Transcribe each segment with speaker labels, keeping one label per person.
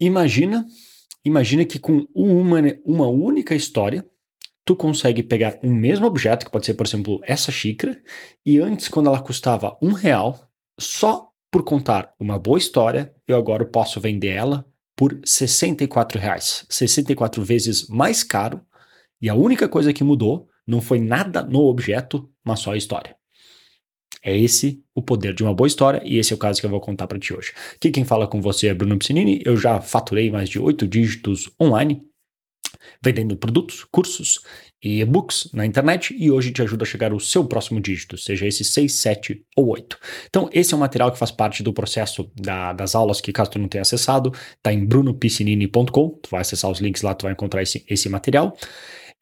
Speaker 1: Imagina, imagina que com uma, uma única história, tu consegue pegar um mesmo objeto, que pode ser, por exemplo, essa xícara, e antes, quando ela custava um real, só por contar uma boa história, eu agora posso vender ela por 64 reais, 64 vezes mais caro, e a única coisa que mudou não foi nada no objeto, mas só a história. É esse o poder de uma boa história e esse é o caso que eu vou contar para ti hoje. Aqui quem fala com você é Bruno Piscinini, eu já faturei mais de oito dígitos online, vendendo produtos, cursos e e-books na internet e hoje te ajuda a chegar ao seu próximo dígito, seja esse 6, 7 ou 8. Então, esse é um material que faz parte do processo da, das aulas que, caso tu não tenha acessado, tá em brunopiscinini.com, tu vai acessar os links lá, tu vai encontrar esse, esse material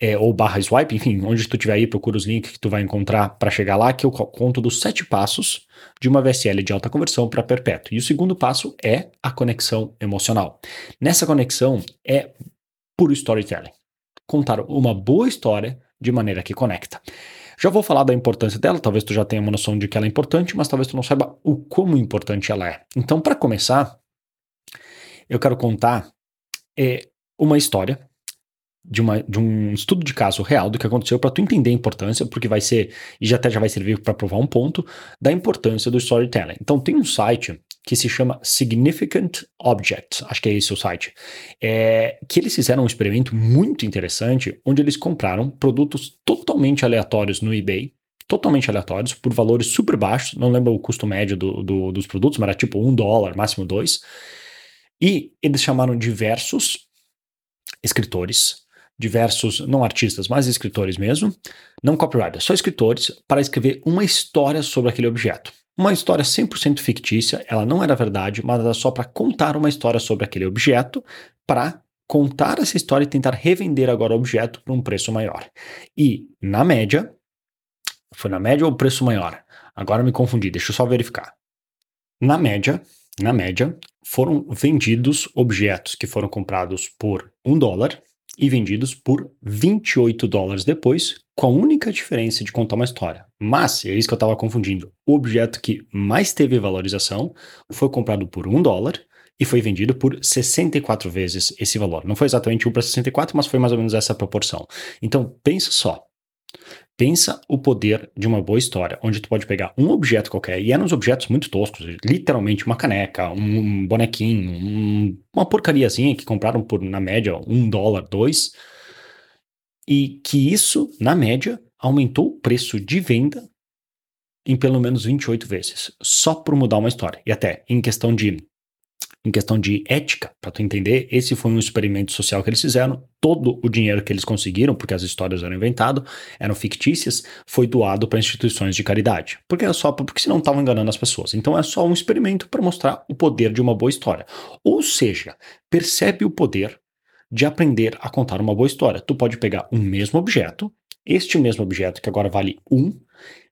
Speaker 1: é, ou barra swipe, enfim, onde tu tiver aí, procura os links que tu vai encontrar para chegar lá, que eu conto dos sete passos de uma VSL de alta conversão para perpétuo. E o segundo passo é a conexão emocional. Nessa conexão é puro storytelling. Contar uma boa história de maneira que conecta. Já vou falar da importância dela, talvez tu já tenha uma noção de que ela é importante, mas talvez tu não saiba o como importante ela é. Então, para começar, eu quero contar é, uma história de, uma, de um estudo de caso real do que aconteceu para tu entender a importância, porque vai ser, e já até já vai servir para provar um ponto, da importância do storytelling. Então tem um site que se chama Significant Objects, acho que é esse o site, é, que eles fizeram um experimento muito interessante, onde eles compraram produtos totalmente aleatórios no eBay, totalmente aleatórios, por valores super baixos, não lembro o custo médio do, do, dos produtos, mas era tipo um dólar, máximo dois, e eles chamaram diversos escritores diversos, não artistas, mas escritores mesmo, não copywriters, só escritores, para escrever uma história sobre aquele objeto. Uma história 100% fictícia, ela não era verdade, mas era só para contar uma história sobre aquele objeto, para contar essa história e tentar revender agora o objeto por um preço maior. E, na média, foi na média ou preço maior? Agora me confundi, deixa eu só verificar. Na média, na média, foram vendidos objetos que foram comprados por um dólar e vendidos por 28 dólares depois, com a única diferença de contar uma história. Mas, é isso que eu estava confundindo, o objeto que mais teve valorização foi comprado por 1 dólar e foi vendido por 64 vezes esse valor. Não foi exatamente 1 para 64, mas foi mais ou menos essa proporção. Então, pensa só. Pensa o poder de uma boa história, onde tu pode pegar um objeto qualquer, e eram uns objetos muito toscos, literalmente uma caneca, um bonequinho, um, uma porcariazinha que compraram por, na média, um dólar, dois, e que isso, na média, aumentou o preço de venda em pelo menos 28 vezes, só por mudar uma história. E até em questão de em questão de ética, para tu entender, esse foi um experimento social que eles fizeram. Todo o dinheiro que eles conseguiram, porque as histórias eram inventadas, eram fictícias, foi doado para instituições de caridade. Porque era só porque senão estavam enganando as pessoas. Então é só um experimento para mostrar o poder de uma boa história. Ou seja, percebe o poder de aprender a contar uma boa história. Tu pode pegar um mesmo objeto, este mesmo objeto que agora vale um.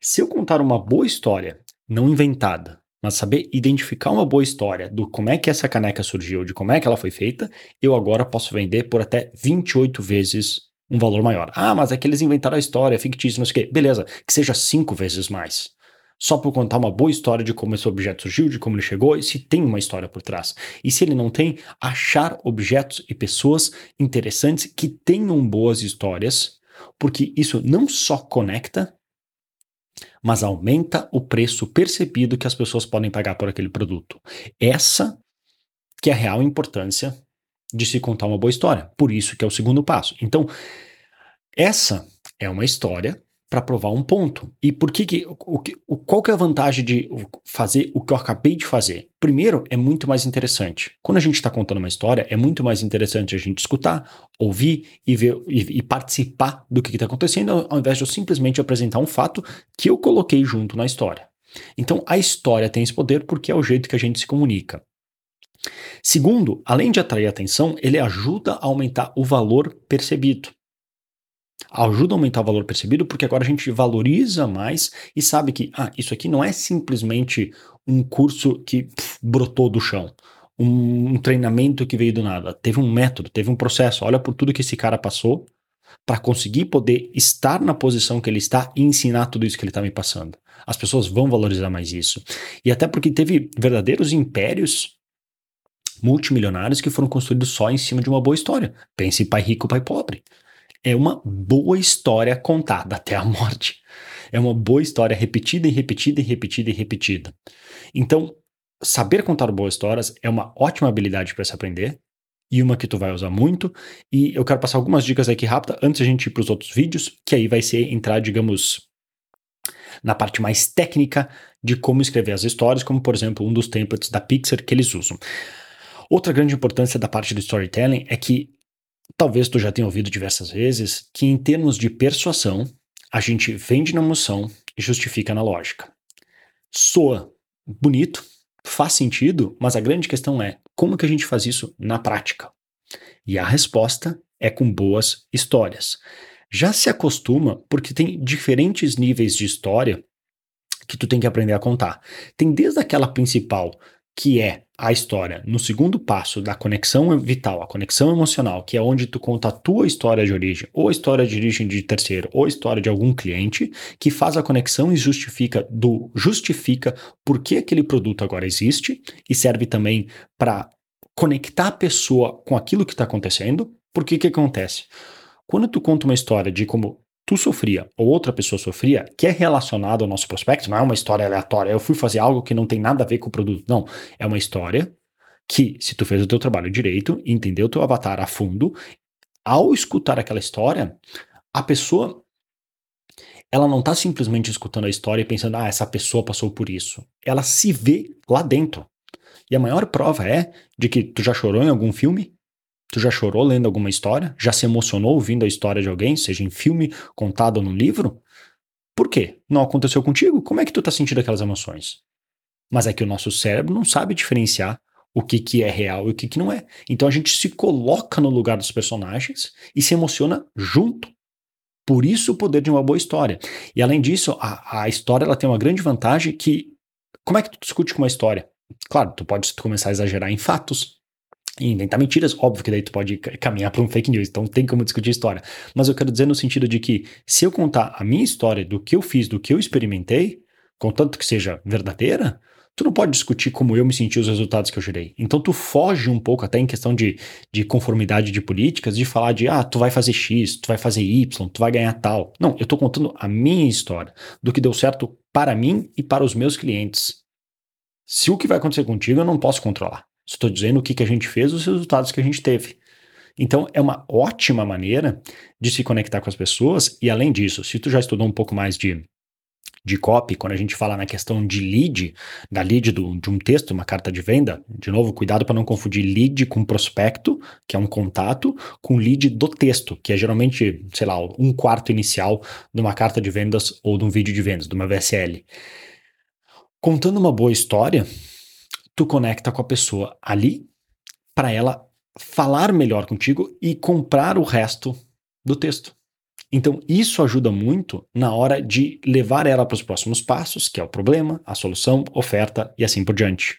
Speaker 1: Se eu contar uma boa história, não inventada, mas saber identificar uma boa história do como é que essa caneca surgiu, de como é que ela foi feita, eu agora posso vender por até 28 vezes um valor maior. Ah, mas é que eles inventaram a história, é fictício, não sei o quê. Beleza, que seja cinco vezes mais. Só por contar uma boa história de como esse objeto surgiu, de como ele chegou e se tem uma história por trás. E se ele não tem, achar objetos e pessoas interessantes que tenham boas histórias, porque isso não só conecta, mas aumenta o preço percebido que as pessoas podem pagar por aquele produto. Essa que é a real importância de se contar uma boa história. Por isso que é o segundo passo. Então, essa é uma história para provar um ponto. E por que, que o, o, qual que é a vantagem de fazer o que eu acabei de fazer? Primeiro, é muito mais interessante. Quando a gente está contando uma história, é muito mais interessante a gente escutar, ouvir e ver e, e participar do que está acontecendo, ao invés de eu simplesmente apresentar um fato que eu coloquei junto na história. Então, a história tem esse poder porque é o jeito que a gente se comunica. Segundo, além de atrair atenção, ele ajuda a aumentar o valor percebido ajuda a aumentar o valor percebido, porque agora a gente valoriza mais e sabe que, ah, isso aqui não é simplesmente um curso que pff, brotou do chão, um, um, treinamento que veio do nada. Teve um método, teve um processo. Olha por tudo que esse cara passou para conseguir poder estar na posição que ele está e ensinar tudo isso que ele está me passando. As pessoas vão valorizar mais isso. E até porque teve verdadeiros impérios multimilionários que foram construídos só em cima de uma boa história. Pense em pai rico, pai pobre. É uma boa história contada até a morte. É uma boa história repetida e repetida e repetida e repetida. Então, saber contar boas histórias é uma ótima habilidade para se aprender e uma que tu vai usar muito. E eu quero passar algumas dicas aqui rápida antes a gente ir para os outros vídeos, que aí vai ser entrar, digamos, na parte mais técnica de como escrever as histórias, como por exemplo um dos templates da Pixar que eles usam. Outra grande importância da parte do storytelling é que talvez tu já tenha ouvido diversas vezes que em termos de persuasão, a gente vende na emoção e justifica na lógica. Soa bonito, faz sentido, mas a grande questão é como que a gente faz isso na prática? E a resposta é com boas histórias. Já se acostuma porque tem diferentes níveis de história que tu tem que aprender a contar. Tem desde aquela principal, que é a história no segundo passo da conexão vital, a conexão emocional, que é onde tu conta a tua história de origem, ou história de origem de terceiro, ou história de algum cliente, que faz a conexão e justifica do justifica por que aquele produto agora existe e serve também para conectar a pessoa com aquilo que está acontecendo. Porque que acontece? Quando tu conta uma história de como tu sofria ou outra pessoa sofria, que é relacionado ao nosso prospecto, não é uma história aleatória, eu fui fazer algo que não tem nada a ver com o produto. Não, é uma história que, se tu fez o teu trabalho direito, entendeu o teu avatar a fundo, ao escutar aquela história, a pessoa ela não está simplesmente escutando a história e pensando, ah, essa pessoa passou por isso. Ela se vê lá dentro. E a maior prova é de que tu já chorou em algum filme? Tu já chorou lendo alguma história? Já se emocionou ouvindo a história de alguém, seja em filme, contado ou no livro? Por quê? Não aconteceu contigo? Como é que tu tá sentindo aquelas emoções? Mas é que o nosso cérebro não sabe diferenciar o que, que é real e o que, que não é. Então a gente se coloca no lugar dos personagens e se emociona junto. Por isso o poder de uma boa história. E além disso, a, a história ela tem uma grande vantagem que. Como é que tu discute com uma história? Claro, tu pode começar a exagerar em fatos, e inventar mentiras, óbvio que daí tu pode caminhar para um fake news, então tem como discutir história. Mas eu quero dizer no sentido de que se eu contar a minha história do que eu fiz, do que eu experimentei, contanto que seja verdadeira, tu não pode discutir como eu me senti os resultados que eu gerei. Então tu foge um pouco até em questão de, de conformidade de políticas, de falar de, ah, tu vai fazer X, tu vai fazer Y, tu vai ganhar tal. Não, eu tô contando a minha história, do que deu certo para mim e para os meus clientes. Se o que vai acontecer contigo eu não posso controlar. Estou dizendo o que, que a gente fez, os resultados que a gente teve. Então, é uma ótima maneira de se conectar com as pessoas. E além disso, se tu já estudou um pouco mais de, de copy, quando a gente fala na questão de lead, da lead do, de um texto, uma carta de venda, de novo, cuidado para não confundir lead com prospecto, que é um contato, com lead do texto, que é geralmente, sei lá, um quarto inicial de uma carta de vendas ou de um vídeo de vendas, de uma VSL. Contando uma boa história, tu conecta com a pessoa ali para ela falar melhor contigo e comprar o resto do texto. Então, isso ajuda muito na hora de levar ela para os próximos passos, que é o problema, a solução, oferta e assim por diante.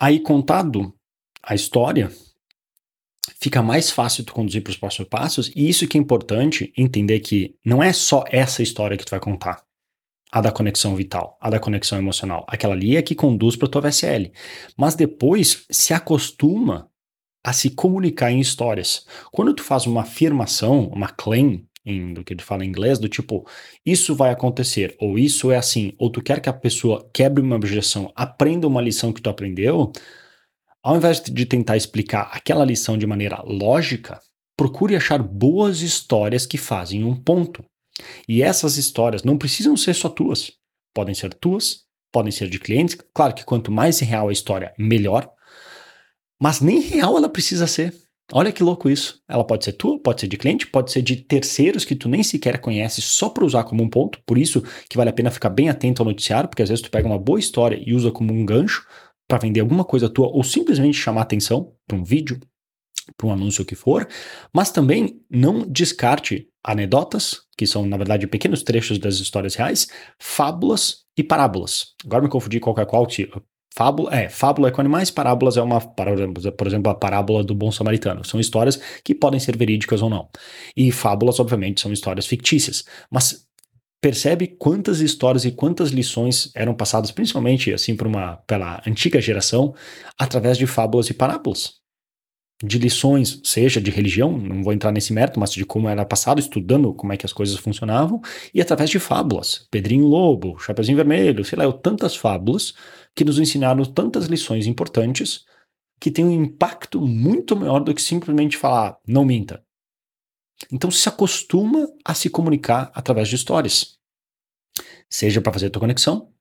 Speaker 1: Aí, contado a história, fica mais fácil tu conduzir para os próximos passos, e isso que é importante entender que não é só essa história que tu vai contar a da conexão vital, a da conexão emocional. Aquela ali é que conduz para a tua VSL. Mas depois se acostuma a se comunicar em histórias. Quando tu faz uma afirmação, uma claim, em, do que tu fala em inglês, do tipo, isso vai acontecer, ou isso é assim, ou tu quer que a pessoa quebre uma objeção, aprenda uma lição que tu aprendeu, ao invés de tentar explicar aquela lição de maneira lógica, procure achar boas histórias que fazem um ponto. E essas histórias não precisam ser só tuas. Podem ser tuas, podem ser de clientes. Claro que quanto mais real a história, melhor. Mas nem real ela precisa ser. Olha que louco isso. Ela pode ser tua, pode ser de cliente, pode ser de terceiros que tu nem sequer conhece só para usar como um ponto. Por isso que vale a pena ficar bem atento ao noticiário, porque às vezes tu pega uma boa história e usa como um gancho para vender alguma coisa tua ou simplesmente chamar atenção para um vídeo, para um anúncio que for, mas também não descarte anedotas, que são, na verdade, pequenos trechos das histórias reais, fábulas e parábolas. Agora me confundi qual é qual tipo. Fábula, é, fábula é com animais, parábolas é uma, por exemplo, a parábola do bom samaritano. São histórias que podem ser verídicas ou não. E fábulas, obviamente, são histórias fictícias. Mas percebe quantas histórias e quantas lições eram passadas, principalmente assim por uma pela antiga geração, através de fábulas e parábolas. De lições, seja de religião, não vou entrar nesse mérito, mas de como era passado, estudando como é que as coisas funcionavam, e através de fábulas. Pedrinho Lobo, Chapeuzinho Vermelho, sei lá, tantas fábulas que nos ensinaram tantas lições importantes que têm um impacto muito maior do que simplesmente falar, não minta. Então se acostuma a se comunicar através de histórias. Seja para fazer a tua conexão,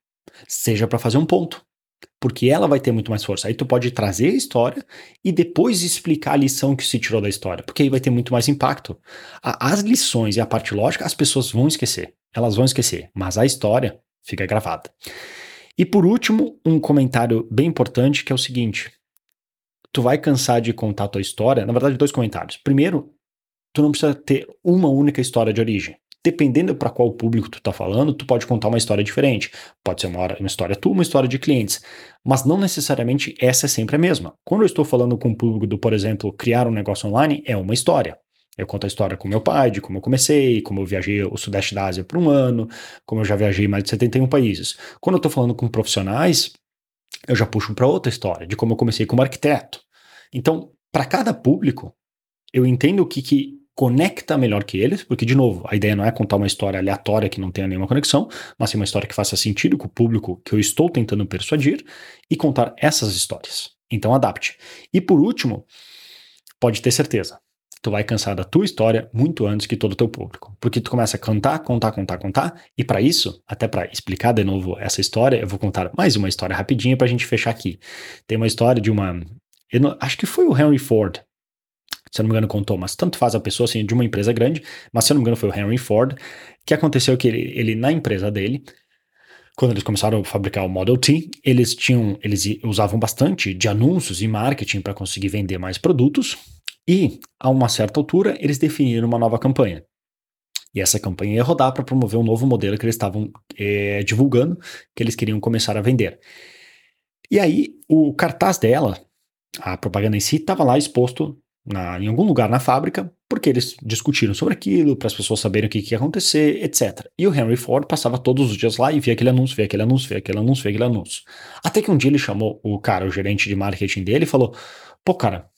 Speaker 1: seja para fazer um ponto. Porque ela vai ter muito mais força. Aí tu pode trazer a história e depois explicar a lição que se tirou da história, porque aí vai ter muito mais impacto. As lições e a parte lógica as pessoas vão esquecer. Elas vão esquecer, mas a história fica gravada. E por último, um comentário bem importante que é o seguinte: tu vai cansar de contar a tua história. Na verdade, dois comentários. Primeiro, tu não precisa ter uma única história de origem. Dependendo para qual público tu está falando, tu pode contar uma história diferente. Pode ser uma, uma história tua, uma história de clientes. Mas não necessariamente essa é sempre a mesma. Quando eu estou falando com o público do, por exemplo, criar um negócio online, é uma história. Eu conto a história com meu pai, de como eu comecei, como eu viajei o Sudeste da Ásia por um ano, como eu já viajei mais de 71 países. Quando eu estou falando com profissionais, eu já puxo para outra história, de como eu comecei como arquiteto. Então, para cada público, eu entendo o que, que conecta melhor que eles, porque, de novo, a ideia não é contar uma história aleatória que não tenha nenhuma conexão, mas sim uma história que faça sentido com o público que eu estou tentando persuadir e contar essas histórias. Então, adapte. E por último, pode ter certeza, tu vai cansar da tua história muito antes que todo o teu público, porque tu começa a contar, contar, contar, contar, e para isso, até para explicar de novo essa história, eu vou contar mais uma história rapidinha a gente fechar aqui. Tem uma história de uma, não, acho que foi o Henry Ford se eu não me engano, contou, mas tanto faz a pessoa assim, de uma empresa grande, mas se eu não me engano foi o Henry Ford, que aconteceu que ele, ele na empresa dele, quando eles começaram a fabricar o Model T, eles tinham, eles usavam bastante de anúncios e marketing para conseguir vender mais produtos, e a uma certa altura eles definiram uma nova campanha. E essa campanha ia rodar para promover um novo modelo que eles estavam é, divulgando, que eles queriam começar a vender. E aí, o cartaz dela, a propaganda em si, estava lá exposto na, em algum lugar na fábrica, porque eles discutiram sobre aquilo, para as pessoas saberem o que, que ia acontecer, etc. E o Henry Ford passava todos os dias lá e via aquele anúncio, via aquele anúncio, via aquele anúncio, via aquele anúncio. Até que um dia ele chamou o cara, o gerente de marketing dele, e falou: pô, cara,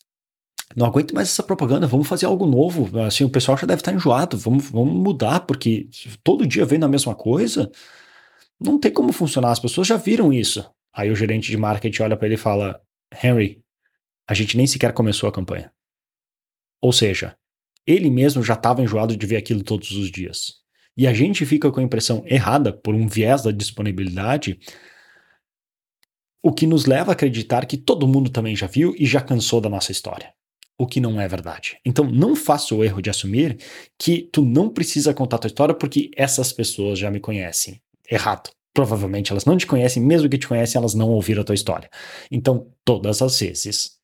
Speaker 1: não aguento mais essa propaganda, vamos fazer algo novo. Assim, o pessoal já deve estar enjoado, vamos, vamos mudar, porque todo dia vendo a mesma coisa, não tem como funcionar, as pessoas já viram isso. Aí o gerente de marketing olha para ele e fala: Henry, a gente nem sequer começou a campanha. Ou seja, ele mesmo já estava enjoado de ver aquilo todos os dias. E a gente fica com a impressão errada, por um viés da disponibilidade, o que nos leva a acreditar que todo mundo também já viu e já cansou da nossa história. O que não é verdade. Então, não faça o erro de assumir que tu não precisa contar tua história porque essas pessoas já me conhecem. Errado. Provavelmente elas não te conhecem, mesmo que te conhecem, elas não ouviram a tua história. Então, todas as vezes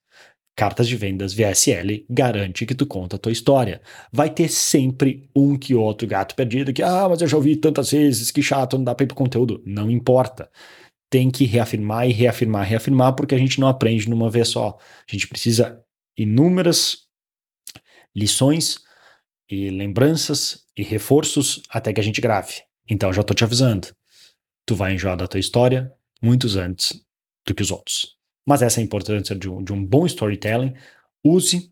Speaker 1: Cartas de vendas VSL garante que tu conta a tua história. Vai ter sempre um que outro gato perdido que, ah, mas eu já ouvi tantas vezes, que chato, não dá para ir pro conteúdo. Não importa. Tem que reafirmar e reafirmar, reafirmar, porque a gente não aprende numa vez só. A gente precisa inúmeras lições e lembranças e reforços até que a gente grave. Então já tô te avisando. Tu vai enjoar da tua história muitos antes do que os outros. Mas essa é a importância de um, de um bom storytelling. Use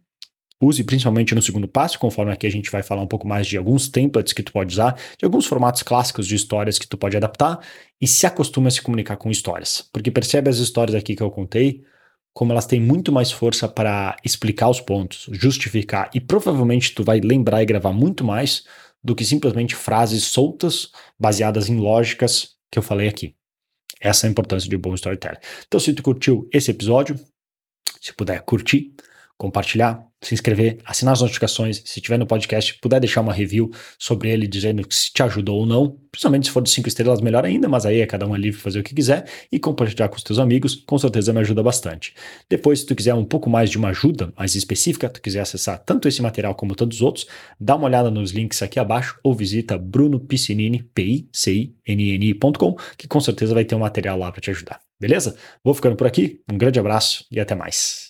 Speaker 1: use principalmente no segundo passo, conforme aqui a gente vai falar um pouco mais de alguns templates que tu pode usar, de alguns formatos clássicos de histórias que tu pode adaptar e se acostume a se comunicar com histórias. Porque percebe as histórias aqui que eu contei, como elas têm muito mais força para explicar os pontos, justificar e provavelmente tu vai lembrar e gravar muito mais do que simplesmente frases soltas baseadas em lógicas que eu falei aqui. Essa é a importância de bom storytelling. Então, se tu curtiu esse episódio, se puder curtir, compartilhar, se inscrever, assinar as notificações. Se tiver no podcast, puder deixar uma review sobre ele dizendo se te ajudou ou não, principalmente se for de cinco estrelas, melhor ainda, mas aí é cada um é livre fazer o que quiser e compartilhar com os teus amigos, com certeza me ajuda bastante. Depois, se tu quiser um pouco mais de uma ajuda mais específica, tu quiser acessar tanto esse material como tantos outros, dá uma olhada nos links aqui abaixo ou visita brunopiscinini, p i n ncom que com certeza vai ter um material lá para te ajudar. Beleza? Vou ficando por aqui, um grande abraço e até mais.